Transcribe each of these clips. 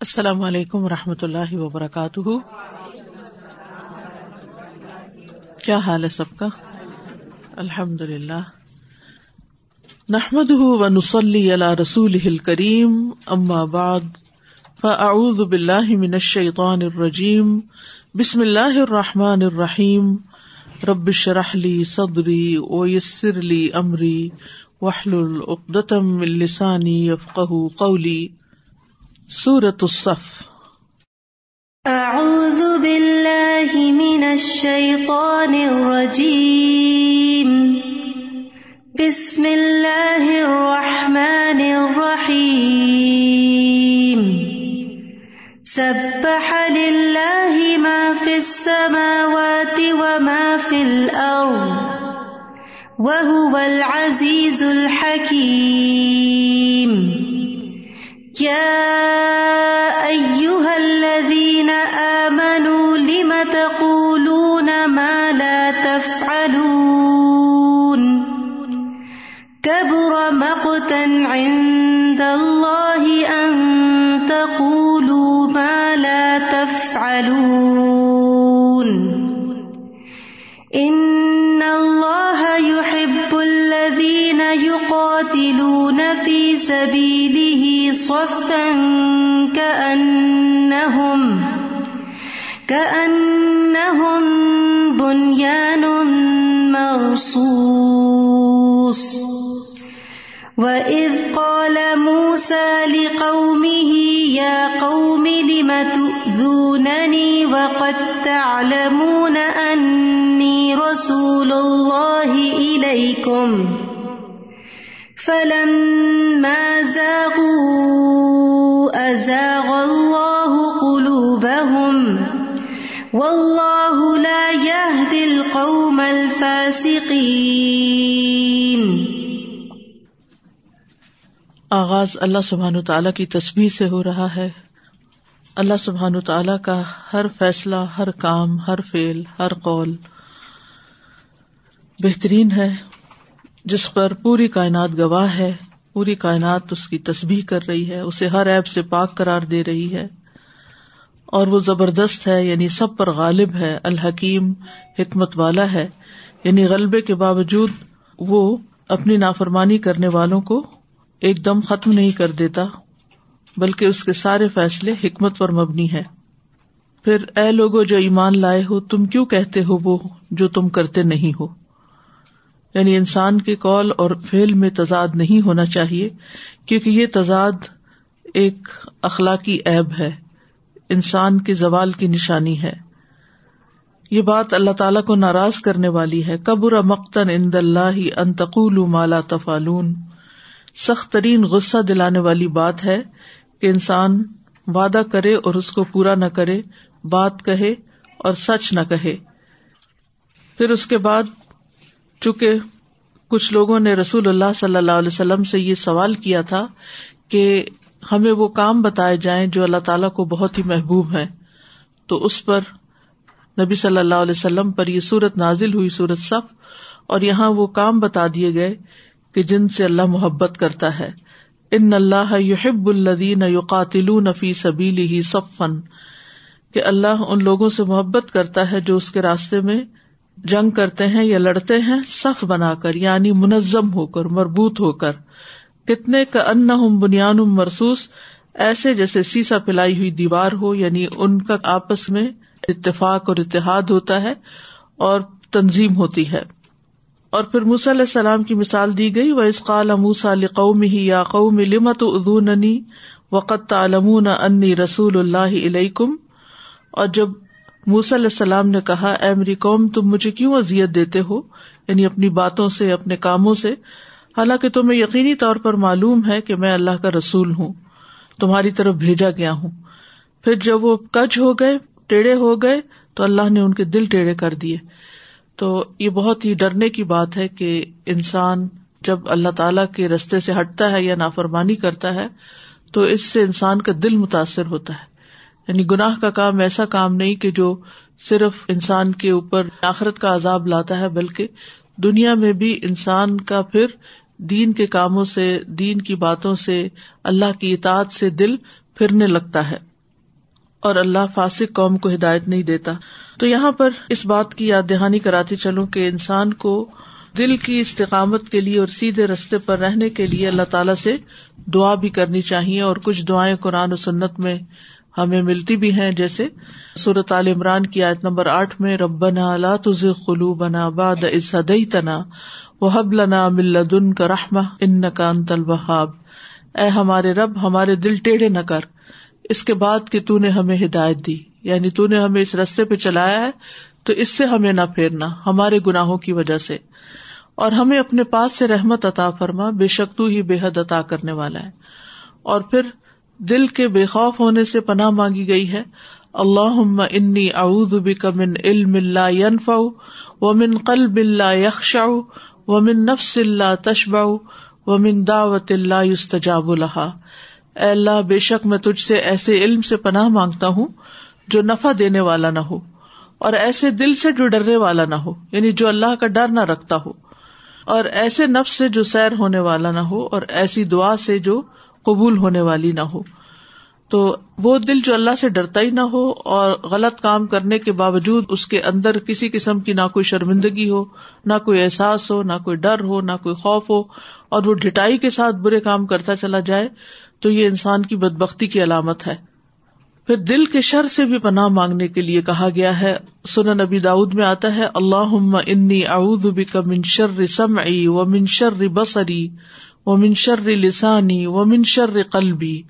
السلام علیکم و رحمۃ اللہ وبرکاتہ۔ کیا حال ہے سب کا؟ الحمد للہ نحمد و نسلی اللہ رسول کریم اما بعد، فاعوذ باللہ من الشیطان الرجیم۔ بسم اللہ الرحمٰن الرحیم۔ ربش رحلی صدری ویسر لی امری۔ وحل العقدم السانی افقہ قولی۔ سورت الصف اعوذ باللہ من الشیطان الرجیم بسم اللہ الرحمن الرحیم سبح للہ ما فی السماوات وما فی الارض وهو العزیز الحکیم صفا كأنهم كأنهم بنيان مرصوص. وإذ قال موسى لقومه يا قوم لم تؤذونني وقد تعلمون أني رسول الله إليكم. فلما لا يهدي القوم الفاسقين. آغاز اللہ سبحان تعالیٰ کی تسبیح سے ہو رہا ہے۔ اللہ سبحان تعالیٰ کا ہر فیصلہ، ہر کام، ہر فعل، ہر قول بہترین ہے۔ جس پر پوری کائنات گواہ ہے، پوری کائنات اس کی تسبیح کر رہی ہے، اسے ہر ایپ سے پاک قرار دے رہی ہے۔ اور وہ زبردست ہے یعنی سب پر غالب ہے، الحکیم، حکمت والا ہے۔ یعنی غلبے کے باوجود وہ اپنی نافرمانی کرنے والوں کو ایک دم ختم نہیں کر دیتا، بلکہ اس کے سارے فیصلے حکمت پر مبنی ہے پھر، اے لوگوں جو ایمان لائے ہو، تم کیوں کہتے ہو وہ جو تم کرتے نہیں ہو؟ یعنی انسان کے کال اور فیل میں تضاد نہیں ہونا چاہیے، کیونکہ یہ تضاد ایک اخلاقی ایب ہے۔ انسان کے زوال کی نشانی ہے۔ یہ بات اللہ تعالیٰ کو ناراض کرنے والی ہے۔ قبر مقتن اند اللہ انتقول مالا تفالون سخت ترین غصہ دلانے والی بات ہے کہ انسان وعدہ کرے اور اس کو پورا نہ کرے، بات کہے اور سچ نہ کہے۔ پھر اس کے بعد چونکہ کچھ لوگوں نے رسول اللہ صلی اللہ علیہ وسلم سے یہ سوال کیا تھا کہ ہمیں وہ کام بتائے جائیں جو اللہ تعالیٰ کو بہت ہی محبوب ہے تو اس پر نبی صلی اللہ علیہ وسلم پر یہ صورت نازل ہوئی صورت صف، اور یہاں وہ کام بتا دیے گئے کہ جن سے اللہ محبت کرتا ہے۔ ان اللہ یحب الدین یقاتل نفی سبیلی ہی صفن کہ اللہ ان لوگوں سے محبت کرتا ہے جو اس کے راستے میں جنگ کرتے ہیں یا لڑتے ہیں، صف بنا کر یعنی منظم ہو کر، مربوط ہو کر۔ کتنے کا ان بنیان مرسوس، ایسے جیسے سیسا پلائی ہوئی دیوار ہو یعنی ان کا آپس میں اتفاق اور اتحاد ہوتا ہے اور تنظیم ہوتی ہے۔ اور پھر علیہ السلام کی مثال دی گئی وہ اس قال موسا قوم ہی یا قوم لمت ادوننی وقت عالمون انی رسول اللہ علیہ اور جب موس علیہ السلام نے کہا، اے میری قوم، تم مجھے کیوں ازیت دیتے ہو؟ یعنی اپنی باتوں سے، اپنے کاموں سے۔ حالانکہ تمہیں یقینی طور پر معلوم ہے کہ میں اللہ کا رسول ہوں، تمہاری طرف بھیجا گیا ہوں۔ پھر جب وہ کچ ہو گئے، ٹیڑھے ہو گئے، تو اللہ نے ان کے دل ٹیڑھے کر دیے۔ تو یہ بہت ہی ڈرنے کی بات ہے کہ انسان جب اللہ تعالی کے رستے سے ہٹتا ہے یا نافرمانی کرتا ہے، تو اس سے انسان کا دل متاثر ہوتا ہے۔ یعنی گناہ کا کام ایسا کام نہیں کہ جو صرف انسان کے اوپر آخرت کا عذاب لاتا ہے، بلکہ دنیا میں بھی انسان کا پھر دین کے کاموں سے، دین کی باتوں سے، اللہ کی اطاعت سے دل پھرنے لگتا ہے اور اللہ فاسق قوم کو ہدایت نہیں دیتا۔ تو یہاں پر اس بات کی یاد دہانی کراتی چلوں کہ انسان کو دل کی استقامت کے لیے اور سیدھے رستے پر رہنے کے لیے اللہ تعالیٰ سے دعا بھی کرنی چاہیے اور کچھ دعائیں قرآن و سنت میں ہمیں ملتی بھی ہیں۔ جیسے صورت عال عمران کی آیت نمبر آٹھ میں، ربنا اللہ تز خلو بنا باد اس ہدئی تنا وہ حب لنا ملدن کا رحم ان کا اے ہمارے رب، ہمارے دل ٹیڑھے نہ کر۔ اس کے بعد کہ تو نے ہمیں ہدایت دی یعنی تو نے ہمیں اس رستے پہ چلایا ہے، تو اس سے ہمیں نہ پھیرنا، ہمارے گناہوں کی وجہ سے۔ اور ہمیں اپنے پاس سے رحمت عطا فرما، بے شک تو ہی بے حد عطا کرنے والا ہے۔ اور پھر دل کے بے خوف ہونے سے پناہ مانگی گئی ہے۔ اللہ انی اعوذ بک من علم اللہ ينفع ومن قلب اللہ یخشع ومن نفس اللہ تشبع ومن دعوت اللہ یستجاب لها۔ اے اللہ، بے شک میں تجھ سے ایسے علم سے پناہ مانگتا ہوں جو نفع دینے والا نہ ہو اور ایسے دل سے جو ڈرنے والا نہ ہو یعنی جو اللہ کا ڈر نہ رکھتا ہو، اور ایسے نفس سے جو سیر ہونے والا نہ ہو اور ایسی دعا سے جو قبول ہونے والی نہ ہو۔ تو وہ دل جو اللہ سے ڈرتا ہی نہ ہو اور غلط کام کرنے کے باوجود اس کے اندر کسی قسم کی نہ کوئی شرمندگی ہو، نہ کوئی احساس ہو، نہ کوئی ڈر ہو، نہ کوئی خوف ہو، اور وہ ڈٹائی کے ساتھ برے کام کرتا چلا جائے تو یہ انسان کی بد بختی کی علامت ہے۔ پھر دل کے شر سے بھی پناہ مانگنے کے لیے کہا گیا ہے۔ سن نبی داود میں آتا ہے اللہ انی اعوذ بک من شر سمعی و من شر بصری و من شر لسانی و من شر قلبی۔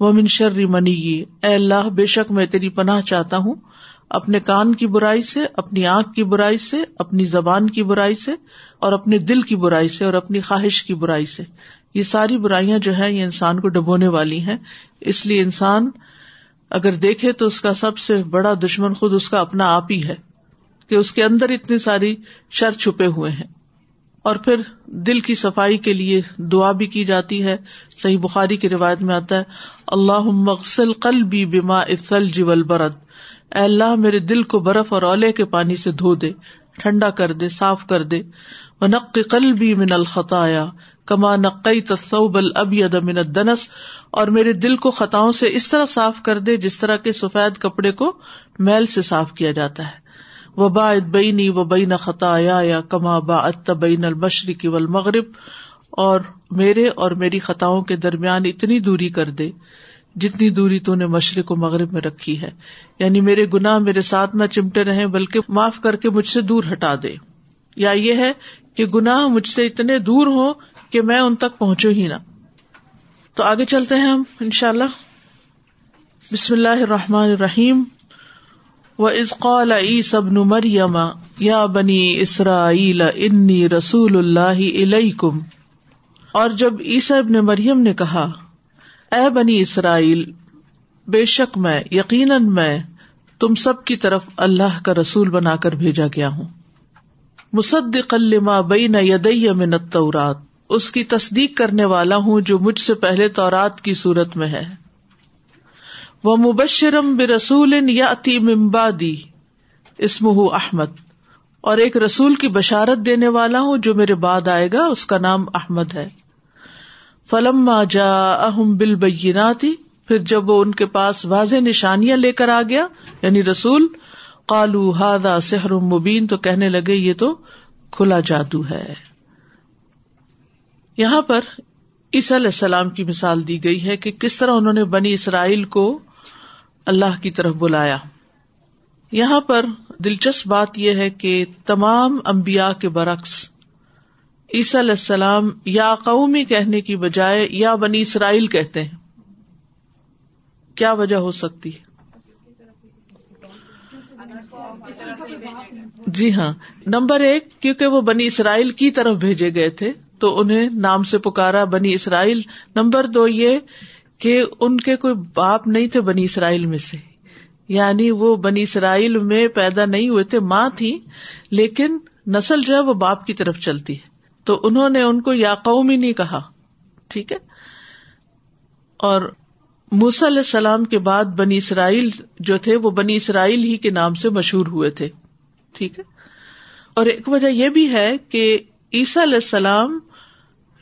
و من شر منی اے اللہ، بے شک میں تیری پناہ چاہتا ہوں۔ اپنے کان کی برائی سے، اپنی آنکھ کی برائی سے، اپنی زبان کی برائی سے، اور اپنے دل کی برائی سے، اور اپنی خواہش کی برائی سے۔ یہ ساری برائیاں جو ہے یہ انسان کو ڈبونے والی ہیں۔ اس لیے انسان اگر دیکھے تو اس کا سب سے بڑا دشمن خود اس کا اپنا آپ ہی ہے کہ اس کے اندر اتنی ساری شر چھپے ہوئے ہیں۔ اور پھر دل کی صفائی کے لیے دعا بھی کی جاتی ہے۔ صحیح بخاری کی روایت میں آتا ہے اللہ مغسل قل بھی بیما افل جیول برد اے اللہ، میرے دل کو برف اور اولے کے پانی سے دھو دے، ٹھنڈا کر دے، صاف کر دے۔ نق قل بھی من الخطایا، کما نقی تصوب اب من الدنس۔ اور میرے دل کو خطاؤں سے اس طرح صاف کر دے جس طرح کے سفید کپڑے کو میل سے صاف کیا جاتا ہے۔ وہ با بینی و بین خطا یا کما با بین المشرق والمغرب، اور میرے اور میری خطاؤں کے درمیان اتنی دوری کر دے جتنی دوری تو نے مشرق و مغرب میں رکھی ہے۔ یعنی میرے گناہ میرے ساتھ نہ چمٹے رہے بلکہ معاف کر کے مجھ سے دور ہٹا دے۔ یا یہ ہے کہ گناہ مجھ سے اتنے دور ہو کہ میں ان تک پہنچوں ہی نہ۔ تو آگے چلتے ہیں ہم ان شاء اللہ بسم اللہ الرحمن الرحیم۔ و قال عی سب مریم یا بنی اسرائیل انی رسول اللہ علیکم اور جب عیسی ابن مریم نے کہا، اے بنی اسرائیل، بے شک میں، یقیناً میں تم سب کی طرف اللہ کا رسول بنا کر بھیجا گیا ہوں۔ مصدق لما بین یدی من التورات، اس کی تصدیق کرنے والا ہوں جو مجھ سے پہلے تورات کی صورت میں ہے۔ وہ مبشرم بے رسول یا اتی ممبادی اسم احمد۔ اور ایک رسول کی بشارت دینے والا ہوں جو میرے بعد آئے گا، اس کا نام احمد ہے۔ فلم جا اہم بل بیناتی پھر جب وہ ان کے پاس واضح نشانیاں لے کر آ گیا یعنی رسول کالو ہاد سحر مبین، تو کہنے لگے، یہ تو کھلا جادو ہے۔ یہاں پر عیسی علیہ السلام کی مثال دی گئی ہے کہ کس طرح انہوں نے بنی اسرائیل کو اللہ کی طرف بلایا۔ یہاں پر دلچسپ بات یہ ہے کہ تمام امبیا کے برعکس عیسی علیہ السلام یا قومی کہنے کی بجائے یا بنی اسرائیل کہتے ہیں۔ کیا وجہ ہو سکتی؟ ہے جی ہاں۔ نمبر ایک، کیونکہ وہ بنی اسرائیل کی طرف بھیجے گئے تھے، تو انہیں نام سے پکارا بنی اسرائیل۔ نمبر دو یہ کہ ان کے کوئی باپ نہیں تھے بنی اسرائیل میں سے۔ یعنی وہ بنی اسرائیل میں پیدا نہیں ہوئے تھے، ماں تھی لیکن نسل جو ہے وہ باپ کی طرف چلتی ہے۔ تو انہوں نے ان کو یا قوم ہی نہیں کہا، ٹھیک ہے؟ اور موسی علیہ السلام کے بعد بنی اسرائیل جو تھے، وہ بنی اسرائیل ہی کے نام سے mashہور ہوئے تھے، ٹھیک ہے؟ اور ایک وجہ یہ بھی ہے کہ عیسیٰ علیہ السلام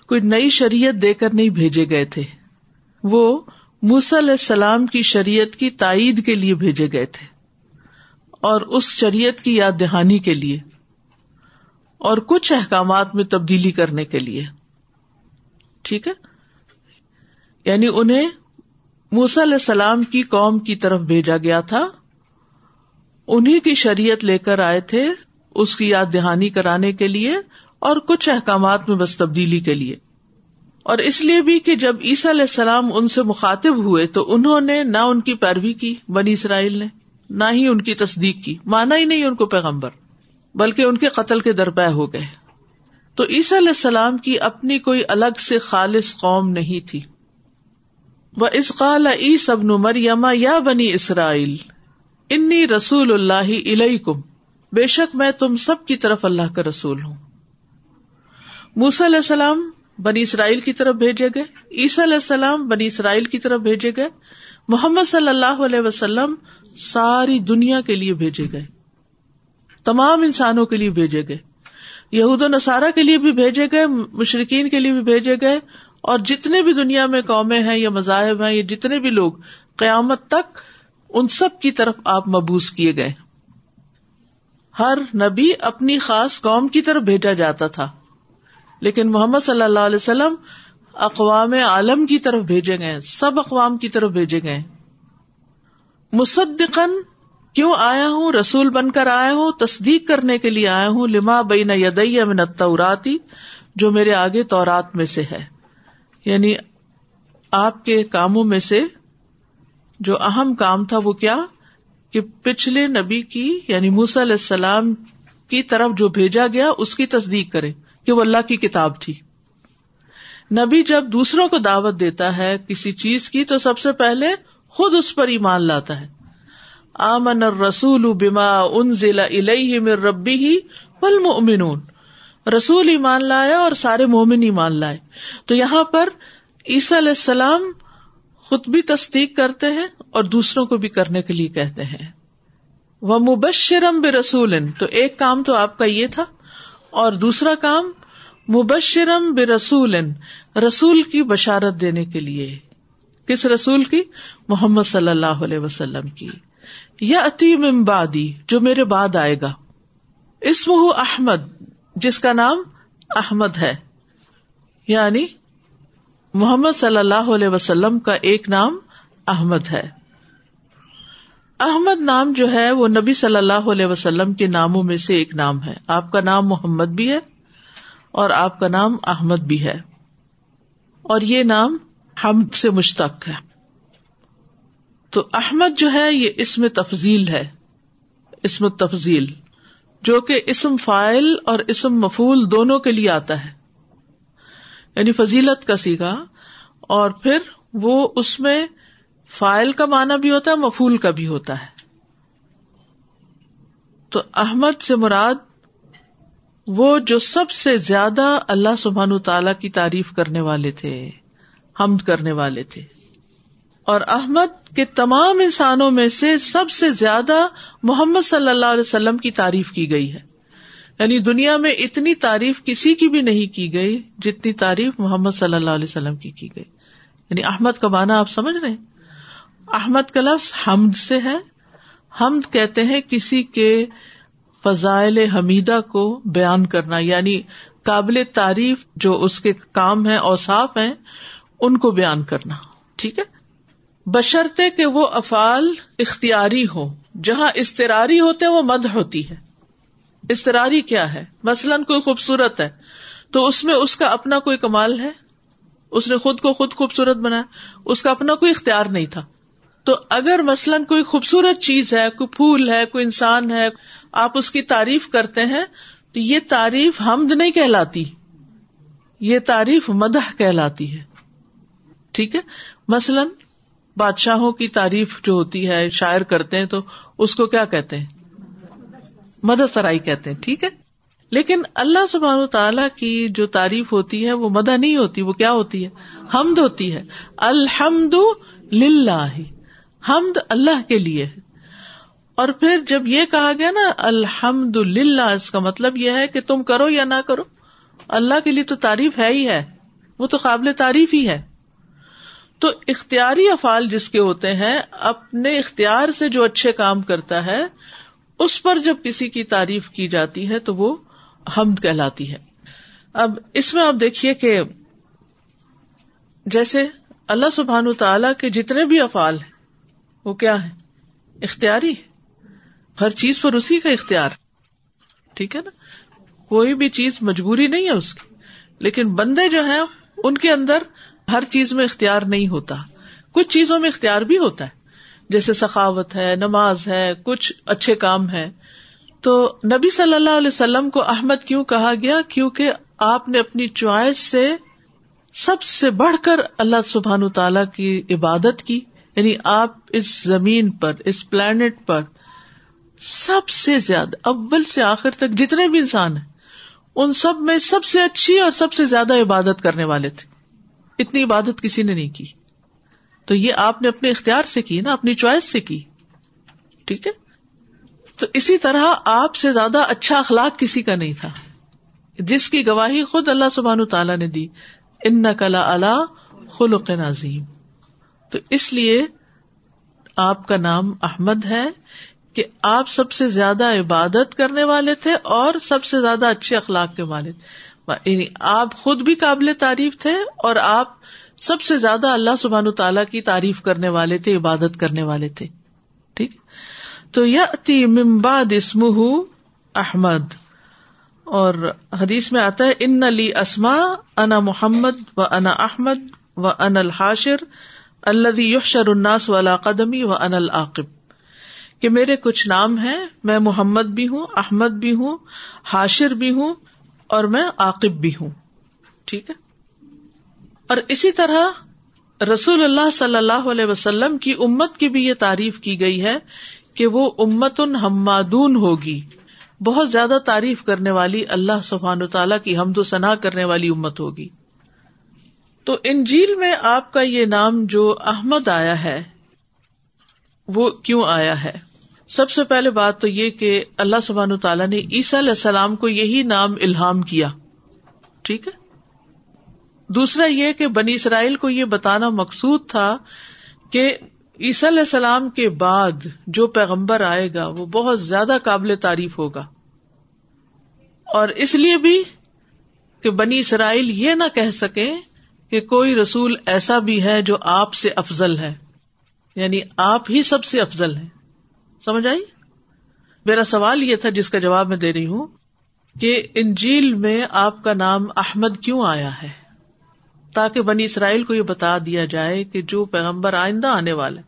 کوئی نئی شریعت دے کر نہیں بھیجے گئے تھے۔ وہ علیہ السلام کی شریعت کی تائید کے لیے بھیجے گئے تھے اور اس شریعت کی یاد دہانی کے لیے اور کچھ احکامات میں تبدیلی کرنے کے لیے۔ ٹھیک ہے؟ یعنی انہیں موس علیہ السلام کی قوم کی طرف بھیجا گیا تھا۔ انہیں کی شریعت لے کر آئے تھے اس کی یاد دہانی کرانے کے لیے اور کچھ احکامات میں بس تبدیلی کے لیے۔ اور اس لیے بھی کہ جب عیسیٰ علیہ السلام ان سے مخاطب ہوئے تو انہوں نے نہ ان کی پیروی کی، بنی اسرائیل نے، نہ ہی ان کی تصدیق کی۔ مانا ہی نہیں ان کو پیغمبر، بلکہ ان کے قتل کے درپے ہو گئے۔ تو عیسیٰ علیہ السلام کی اپنی کوئی الگ سے خالص قوم نہیں تھی۔ وہ اس قال ای سب مریم یا بنی اسرائیل انی رسول اللہ علیہ کم بے شک میں تم سب کی طرف اللہ کا رسول ہوں۔ موس علیہ السلام بنی اسرائیل کی طرف بھیجے گئے۔ عیسیٰ علیہ السلام بنی اسرائیل کی طرف بھیجے گئے۔ محمد صلی اللہ علیہ وسلم ساری دنیا کے لیے بھیجے گئے۔ تمام انسانوں کے لیے بھیجے گئے۔ یہود و نصارہ کے لیے بھی بھیجے گئے مشرقین کے لیے بھی بھیجے گئے۔ اور جتنے بھی دنیا میں قومیں ہیں، یا مذاہب ہیں، یا جتنے بھی لوگ، قیامت تک ان سب کی طرف آپ مبوس کیے گئے۔ ہر نبی اپنی خاص قوم کی طرف بھیجا جاتا تھا۔ لیکن محمد صلی اللہ علیہ وسلم اقوام عالم کی طرف بھیجے گئے سب اقوام کی طرف بھیجے گئے مصدقن کیوں آیا ہوں؟ رسول بن کر آیا ہوں، تصدیق کرنے کے لیے آیا ہوں۔ لما بین یدئی من التوراتی، جو میرے آگے تورات میں سے ہے۔ یعنی آپ کے کاموں میں سے جو اہم کام تھا وہ کیا؟ کہ پچھلے نبی کی یعنی موسی علیہ السلام کی طرف جو بھیجا گیا، اس کی تصدیق کرے کہ وہ اللہ کی کتاب تھی۔ نبی جب دوسروں کو دعوت دیتا ہے کسی چیز کی تو سب سے پہلے خود اس پر ایمان لاتا ہے۔ آمن رسول بما ان ضلع ربی ہی والمؤمنون۔ رسول ایمان لائے اور سارے مومن ایمان لائے۔ تو یہاں پر عیسی علیہ السلام خود بھی تصدیق کرتے ہیں اور دوسروں کو بھی کرنے کے لیے کہتے ہیں۔ وہ مبشرم بے رسول تو ایک کام تو آپ کا یہ تھا اور دوسرا کام، مبشرم بے رسول رسول کی بشارت دینے کے لیے۔ کس رسول کی؟ محمد صلی اللہ علیہ وسلم کی۔ یا عتیم امبادی جو میرے بعد آئے گا۔ اسم احمد، جس کا نام احمد ہے۔ یعنی محمد صلی اللہ علیہ وسلم کا ایک نام احمد ہے۔ احمد نام جو ہے وہ نبی صلی اللہ علیہ وسلم کے ناموں میں سے ایک نام ہے۔ آپ کا نام محمد بھی ہے اور آپ کا نام احمد بھی ہے۔ اور یہ نام حمد سے مشتق ہے۔ تو احمد جو ہے یہ اسم تفضیل ہے۔ اسم تفضیل، جو کہ اسم فائل اور اسم مفول دونوں کے لیے آتا ہے۔ یعنی فضیلت کا سیگا اور پھر وہ اس میں فائل کا معنی بھی ہوتا ہے مفول کا بھی ہوتا ہے۔ تو احمد سے مراد وہ جو سب سے زیادہ اللہ سبحان تعالی کی تعریف کرنے والے تھے، حمد کرنے والے تھے۔ اور احمد کے تمام انسانوں میں سے سب سے زیادہ محمد صلی اللہ علیہ وسلم کی تعریف کی گئی ہے۔ یعنی دنیا میں اتنی تعریف کسی کی بھی نہیں کی گئی جتنی تعریف محمد صلی اللہ علیہ وسلم کی کی گئی۔ یعنی احمد کا معنی آپ سمجھ رہے ہیں؟ احمد کا لفظ حمد سے ہے۔ حمد کہتے ہیں کسی کے فضائل حمیدہ کو بیان کرنا یعنی قابل تعریف جو اس کے کام ہے اوساف ہیں، ان کو بیان کرنا، ٹھیک ہے؟ بشرتے کہ وہ افعال اختیاری ہو جہاں استراری ہوتے وہ مد ہوتی ہے۔ استراری کیا ہے؟ مثلاً کوئی خوبصورت ہے، تو اس میں اس کا اپنا کوئی کمال ہے؟ اس نے خود کو خود خوبصورت بنایا، اس کا اپنا کوئی اختیار نہیں تھا۔ تو اگر مثلاً کوئی خوبصورت چیز ہے، کوئی پھول ہے، کوئی انسان ہے، آپ اس کی تعریف کرتے ہیں، تو یہ تعریف حمد نہیں کہلاتی۔ یہ تعریف مدح کہلاتی ہے۔ ٹھیک ہے؟ مثلاً بادشاہوں کی تعریف جو ہوتی ہے، شاعر کرتے ہیں تو اس کو کیا کہتے ہیں؟ مدح سرائی کہتے ہیں۔ ٹھیک ہے؟ لیکن اللہ سبحان تعالیٰ کی جو تعریف ہوتی ہے، وہ مدح نہیں ہوتی، وہ کیا ہوتی ہے؟ حمد ہوتی ہے۔ الحمد للہ حمد اللہ کے لیے اور پھر جب یہ کہا گیا نا الحمد للہ اس کا مطلب یہ ہے کہ تم کرو یا نہ کرو، اللہ کے لیے تو تعریف ہے ہی ہے۔ وہ تو قابل تعریف ہی ہے۔ تو اختیاری افعال جس کے ہوتے ہیں، اپنے اختیار سے جو اچھے کام کرتا ہے، اس پر جب کسی کی تعریف کی جاتی ہے تو وہ حمد کہلاتی ہے۔ اب اس میں آپ دیکھیے کہ جیسے اللہ سبحان تعالی کے جتنے بھی افعال ہیں وہ کیا ہے؟ اختیاری ہر چیز پر اسی کا اختیار ٹھیک ہے نا؟ کوئی بھی چیز مجبوری نہیں ہے اس کی۔ لیکن بندے جو ہیں، ان کے اندر ہر چیز میں اختیار نہیں ہوتا۔ کچھ چیزوں میں اختیار بھی ہوتا ہے۔ جیسے سخاوت ہے، نماز ہے، کچھ اچھے کام ہے۔ تو نبی صلی اللہ علیہ وسلم کو احمد کیوں کہا گیا؟ کیونکہ آپ نے اپنی چوائس سے سب سے بڑھ کر اللہ سبحان تعالی کی عبادت کی۔ یعنی آپ اس زمین پر، اس پلانٹ پر سب سے زیادہ، اول سے آخر تک جتنے بھی انسان ہیں، ان سب میں سب سے اچھی اور سب سے زیادہ عبادت کرنے والے تھے۔ اتنی عبادت کسی نے نہیں کی۔ تو یہ آپ نے اپنے اختیار سے کی نا، اپنی چوائس سے کی۔ ٹھیک ہے؟ تو اسی طرح آپ سے زیادہ اچھا اخلاق کسی کا نہیں تھا۔ جس کی گواہی خود اللہ سبحان تعالیٰ نے دی ان نقلا اللہ خلق نظیم تو اس لیے آپ کا نام احمد ہے کہ آپ سب سے زیادہ عبادت کرنے والے تھے اور سب سے زیادہ اچھے اخلاق کے مالک یعنی آپ خود بھی قابل تعریف تھے اور آپ سب سے زیادہ اللہ سبحان تعالیٰ کی تعریف کرنے والے تھے، عبادت کرنے والے تھے۔ ٹھیک؟ تو یہ ممباد اسم احمد۔ اور حدیث میں آتا ہے، ان علی اسما انا محمد و انا احمد و ان الحاشر اللہ یحشر الناس والا قدمی و ان العاقب. کہ میرے کچھ نام ہیں، میں محمد بھی ہوں، احمد بھی ہوں، حاشر بھی ہوں، اور میں عاقب بھی ہوں۔ ٹھیک ہے؟ اور اسی طرح رسول اللہ صلی اللہ علیہ وسلم کی امت کی بھی یہ تعریف کی گئی ہے کہ وہ امت ان ہوگی۔ بہت زیادہ تعریف کرنے والی اللہ سبحان تعالیٰ کی حمد و ثنا کرنے والی امت ہوگی۔ تو انجیل میں آپ کا یہ نام جو احمد آیا ہے، وہ کیوں آیا ہے؟ سب سے پہلے بات تو یہ کہ اللہ سبحان تعالیٰ نے عیسیٰ علیہ السلام کو یہی نام الہام کیا۔ ٹھیک ہے؟ دوسرا یہ کہ بنی اسرائیل کو یہ بتانا مقصود تھا کہ عیسیٰ علیہ السلام کے بعد جو پیغمبر آئے گا، وہ بہت زیادہ قابل تعریف ہوگا۔ اور اس لیے بھی کہ بنی اسرائیل یہ نہ کہہ سکے کہ کوئی رسول ایسا بھی ہے جو آپ سے افضل ہے یعنی آپ ہی سب سے افضل ہے سمجھ آئی؟ میرا سوال یہ تھا جس کا جواب میں دے رہی ہوں کہ انجیل میں آپ کا نام احمد کیوں آیا ہے؟ تاکہ بنی اسرائیل کو یہ بتا دیا جائے کہ جو پیغمبر آئندہ آنے والے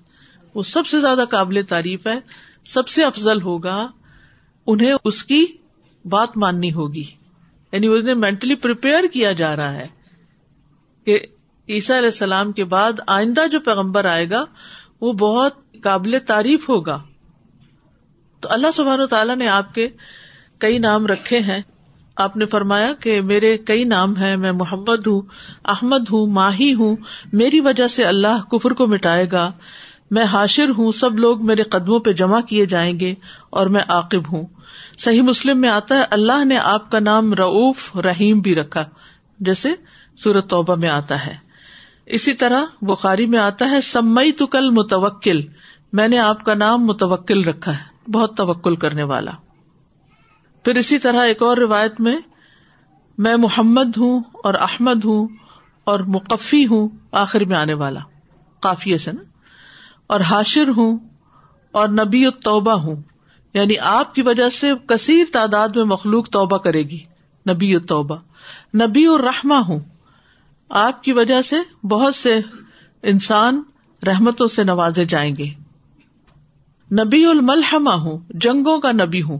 وہ سب سے زیادہ قابل تعریف ہے، سب سے افضل ہوگا، انہیں اس کی بات ماننی ہوگی۔ یعنی انہیں مینٹلی پریپیئر کیا جا رہا ہے۔ کہ عیسیٰ علیہ السلام کے بعد آئندہ جو پیغمبر آئے گا، وہ بہت قابل تعریف ہوگا۔ تو اللہ سبحان تعالیٰ نے آپ کے کئی نام رکھے ہیں۔ آپ نے فرمایا کہ میرے کئی نام ہیں، میں محمد ہوں، احمد ہوں، ماہی ہوں۔ میری وجہ سے اللہ کفر کو مٹائے گا۔ میں حاشر ہوں، سب لوگ میرے قدموں پہ جمع کیے جائیں گے اور میں عاقب ہوں۔ صحیح مسلم میں آتا ہے، اللہ نے آپ کا نام رعوف، رحیم بھی رکھا۔ جیسے سورت توبہ میں آتا ہے۔ اسی طرح بخاری میں آتا ہے سمئی تو کل متوکل میں نے آپ کا نام متوکل رکھا ہے، بہت توکل کرنے والا۔ پھر اسی طرح ایک اور روایت میں میں محمد ہوں اور احمد ہوں اور مقفی ہوں، آخر میں آنے والا۔ کافی سے نا۔ اور حاشر ہوں اور نبی توبہ ہوں۔ یعنی آپ کی وجہ سے کثیر تعداد میں مخلوق توبہ کرے گی، نبی توبہ نبی اور رحما ہوں۔ آپ کی وجہ سے بہت سے انسان رحمتوں سے نوازے جائیں گے۔ نبی الملحما ہوں، جنگوں کا نبی ہوں۔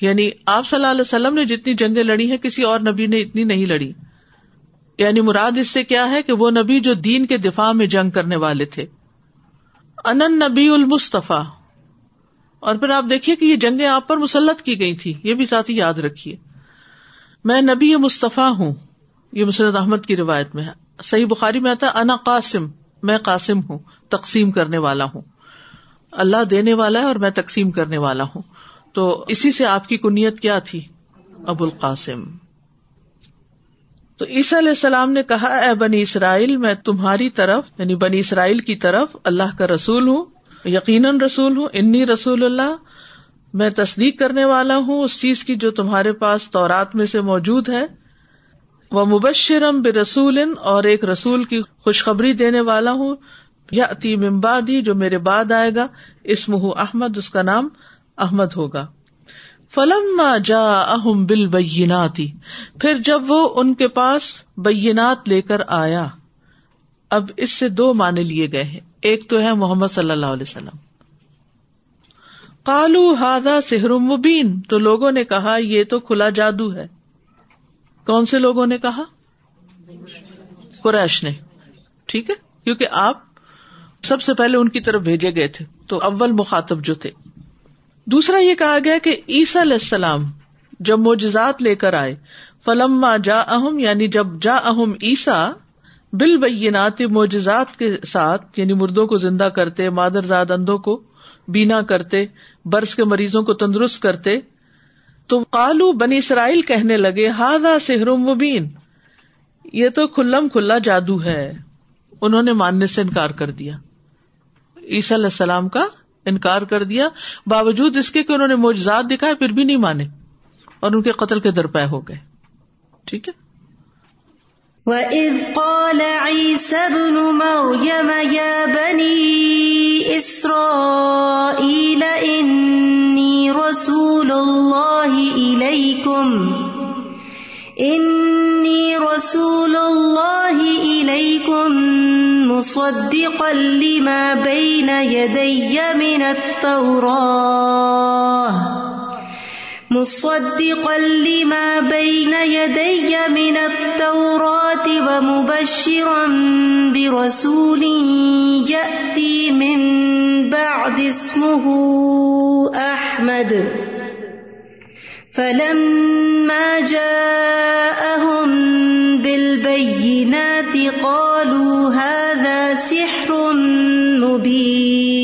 یعنی آپ صلی اللہ علیہ وسلم نے جتنی جنگیں لڑی ہیں، کسی اور نبی نے اتنی نہیں لڑی۔ یعنی مراد اس سے کیا ہے کہ وہ نبی جو دین کے دفاع میں جنگ کرنے والے تھے۔ انن نبی المصطفیٰ۔ اور پھر آپ دیکھیے کہ یہ جنگیں آپ پر مسلط کی گئی تھی یہ بھی ساتھ ہی یاد رکھیے۔ میں نبی مصطفیٰ ہوں۔ یہ مسرت احمد کی روایت میں صحیح بخاری میں آتا انا قاسم، میں قاسم ہوں، تقسیم کرنے والا ہوں۔ اللہ دینے والا ہے اور میں تقسیم کرنے والا ہوں۔ تو اسی سے آپ کی کنیت کیا تھی؟ ابو القاسم۔ تو عیسیٰ علیہ السلام نے کہا، اے بنی اسرائیل، میں تمہاری طرف یعنی بنی اسرائیل کی طرف اللہ کا رسول ہوں، یقیناً رسول ہوں، انی رسول اللہ، میں تصدیق کرنے والا ہوں، اس چیز کی جو تمہارے پاس تورات میں سے موجود ہے۔ وہ مبشرم بے رسول اور ایک رسول کی خوشخبری دینے والا ہوں۔ یا عتیم امبادی جو میرے بعد آئے گا اسم احمد، اس کا نام احمد ہوگا۔ فلم جا اہم بل بیناتی پھر جب وہ ان کے پاس بینات لے کر آیا، اب اس سے دو معنی لیے گئے ہیں۔ ایک تو ہے محمد صلی اللہ علیہ وسلم۔ کالو ہاضا سحر مبین۔ تو لوگوں نے کہا، یہ تو کھلا جادو ہے۔ کون سے لوگوں نے کہا؟ قریش نے۔ ٹھیک ہے؟ کیونکہ آپ سب سے پہلے ان کی طرف بھیجے گئے تھے، تو اول مخاطب جو تھے۔ دوسرا یہ کہا گیا کہ عیسیٰ علیہ السلام جب موجزات لے کر آئے فلم جا اہم یعنی جب جا اہم عیسا بل بینات کے ساتھ یعنی مردوں کو زندہ کرتے مادر زاد اندوں کو بینا کرتے، برس کے مریضوں کو تندرست کرتے تو کالو بنی اسرائیل کہنے لگے ہاضا سحر مبین۔ یہ تو کھلم کھلا جادو ہے۔ انہوں نے ماننے سے انکار کر دیا۔ عیسیٰ علیہ السلام کا انکار کر دیا۔ باوجود اس کے کہ انہوں نے موجزات دکھائے، پھر بھی نہیں مانے۔ اور ان کے قتل کے درپے ہو گئے۔ ٹھیک ہے؟ وَإِذْ قَالَ عِيسَى ابْنُ مَرْيَمَ يَا بَنِي إسرائيل، إني رسول الله إليكم. إني رسول الله إليكم مصدقا لما بين يدي من التوراة. مصدقا لما بين يدي من التوراة ومبشرا برسول يأتي من بعد اسمه أحمد. فلما جاءهم بالبينات قالوا هذا سحر مبين.